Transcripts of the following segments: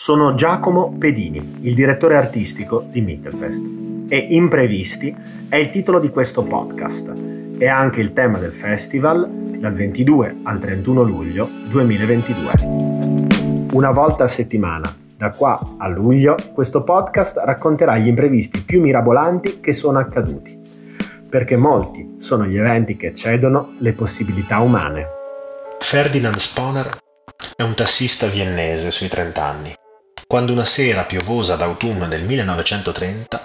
sono Giacomo Pedini, il direttore artistico di Mittelfest e Imprevisti è il titolo di questo podcast e anche il tema del festival dal 22 al 31 luglio 2022. Una volta a settimana, da qua a luglio, questo podcast racconterà gli imprevisti più mirabolanti che sono accaduti, perché molti sono gli eventi che cedono le possibilità umane. Ferdinand Sponer è un tassista viennese sui 30 anni. Quando una sera piovosa d'autunno del 1930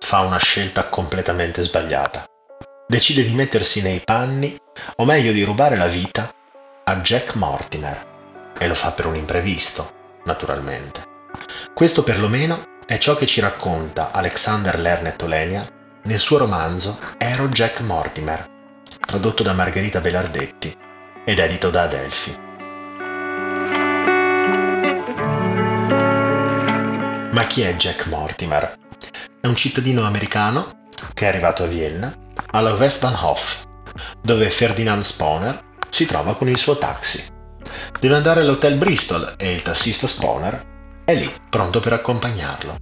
fa una scelta completamente sbagliata. Decide di mettersi nei panni, o meglio di rubare la vita, a Jack Mortimer. E lo fa per un imprevisto, naturalmente. Questo perlomeno è ciò che ci racconta Alexander Lernet Olenia nel suo romanzo Ero Jack Mortimer, tradotto da Margherita Belardetti ed edito da Adelphi. Ma chi è Jack Mortimer? È un cittadino americano che è arrivato a Vienna, alla Westbahnhof, dove Ferdinand Sponer si trova con il suo taxi. Deve andare all'hotel Bristol e il tassista Sponer è lì, pronto per accompagnarlo.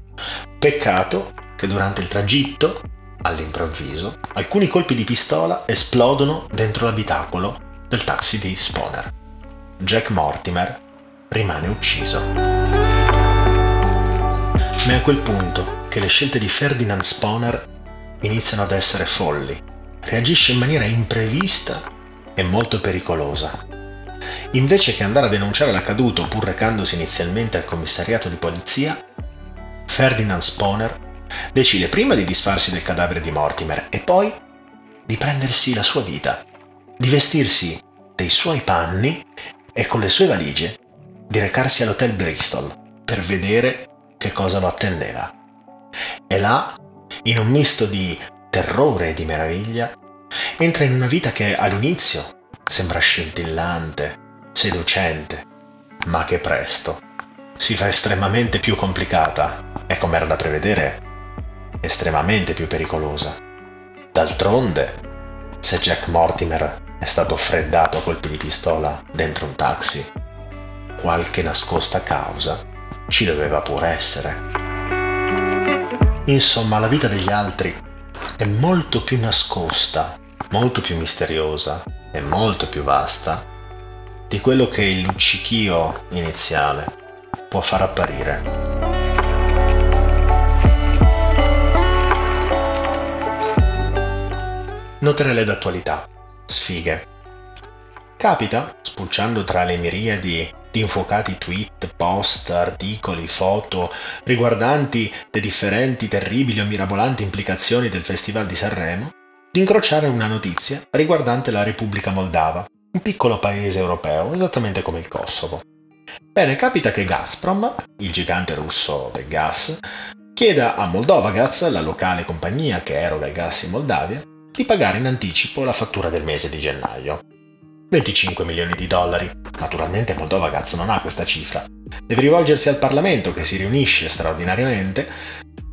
Peccato che durante il tragitto, all'improvviso, alcuni colpi di pistola esplodono dentro l'abitacolo del taxi di Sponer. Jack Mortimer rimane ucciso. Ma è a quel punto che le scelte di Ferdinand Sponer iniziano ad essere folli. Reagisce in maniera imprevista e molto pericolosa. Invece che andare a denunciare l'accaduto pur recandosi inizialmente al commissariato di polizia, Ferdinand Sponer decide prima di disfarsi del cadavere di Mortimer e poi di prendersi la sua vita, di vestirsi dei suoi panni e con le sue valigie di recarsi all'hotel Bristol per vedere che cosa lo attendeva. E là, in un misto di terrore e di meraviglia, entra in una vita che all'inizio sembra scintillante, seducente, ma che presto si fa estremamente più complicata e, come era da prevedere, estremamente più pericolosa. D'altronde, se Jack Mortimer è stato freddato a colpi di pistola dentro un taxi, qualche nascosta causa ci doveva pure essere. Insomma, la vita degli altri è molto più nascosta, molto più misteriosa e molto più vasta di quello che il luccichio iniziale può far apparire. Noterelle d'attualità, sfighe. Capita, spulciando tra le miriadi di infuocati tweet, post, articoli, foto riguardanti le differenti terribili o mirabolanti implicazioni del Festival di Sanremo, di incrociare una notizia riguardante la Repubblica Moldava, un piccolo paese europeo, esattamente come il Kosovo. Bene, capita che Gazprom, il gigante russo del gas, chieda a Moldovagaz, la locale compagnia che eroga il gas in Moldavia, di pagare in anticipo la fattura del mese di gennaio. 25 milioni di dollari. Naturalmente Moldova cazzo non ha questa cifra. Deve rivolgersi al Parlamento che si riunisce straordinariamente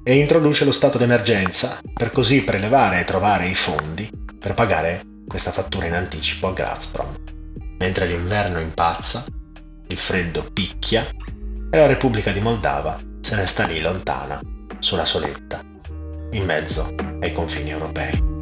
e introduce lo stato d'emergenza per così prelevare e trovare i fondi per pagare questa fattura in anticipo a Gazprom. Mentre l'inverno impazza, il freddo picchia e la Repubblica di Moldava se ne sta lì lontana, sulla soletta, in mezzo ai confini europei.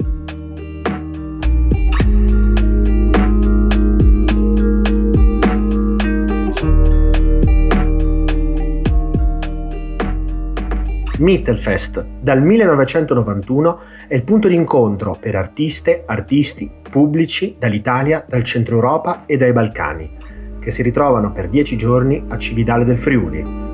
Mittelfest dal 1991 è il punto di incontro per artiste, artisti, pubblici dall'Italia, dal centro Europa e dai Balcani, che si ritrovano per dieci giorni a Cividale del Friuli.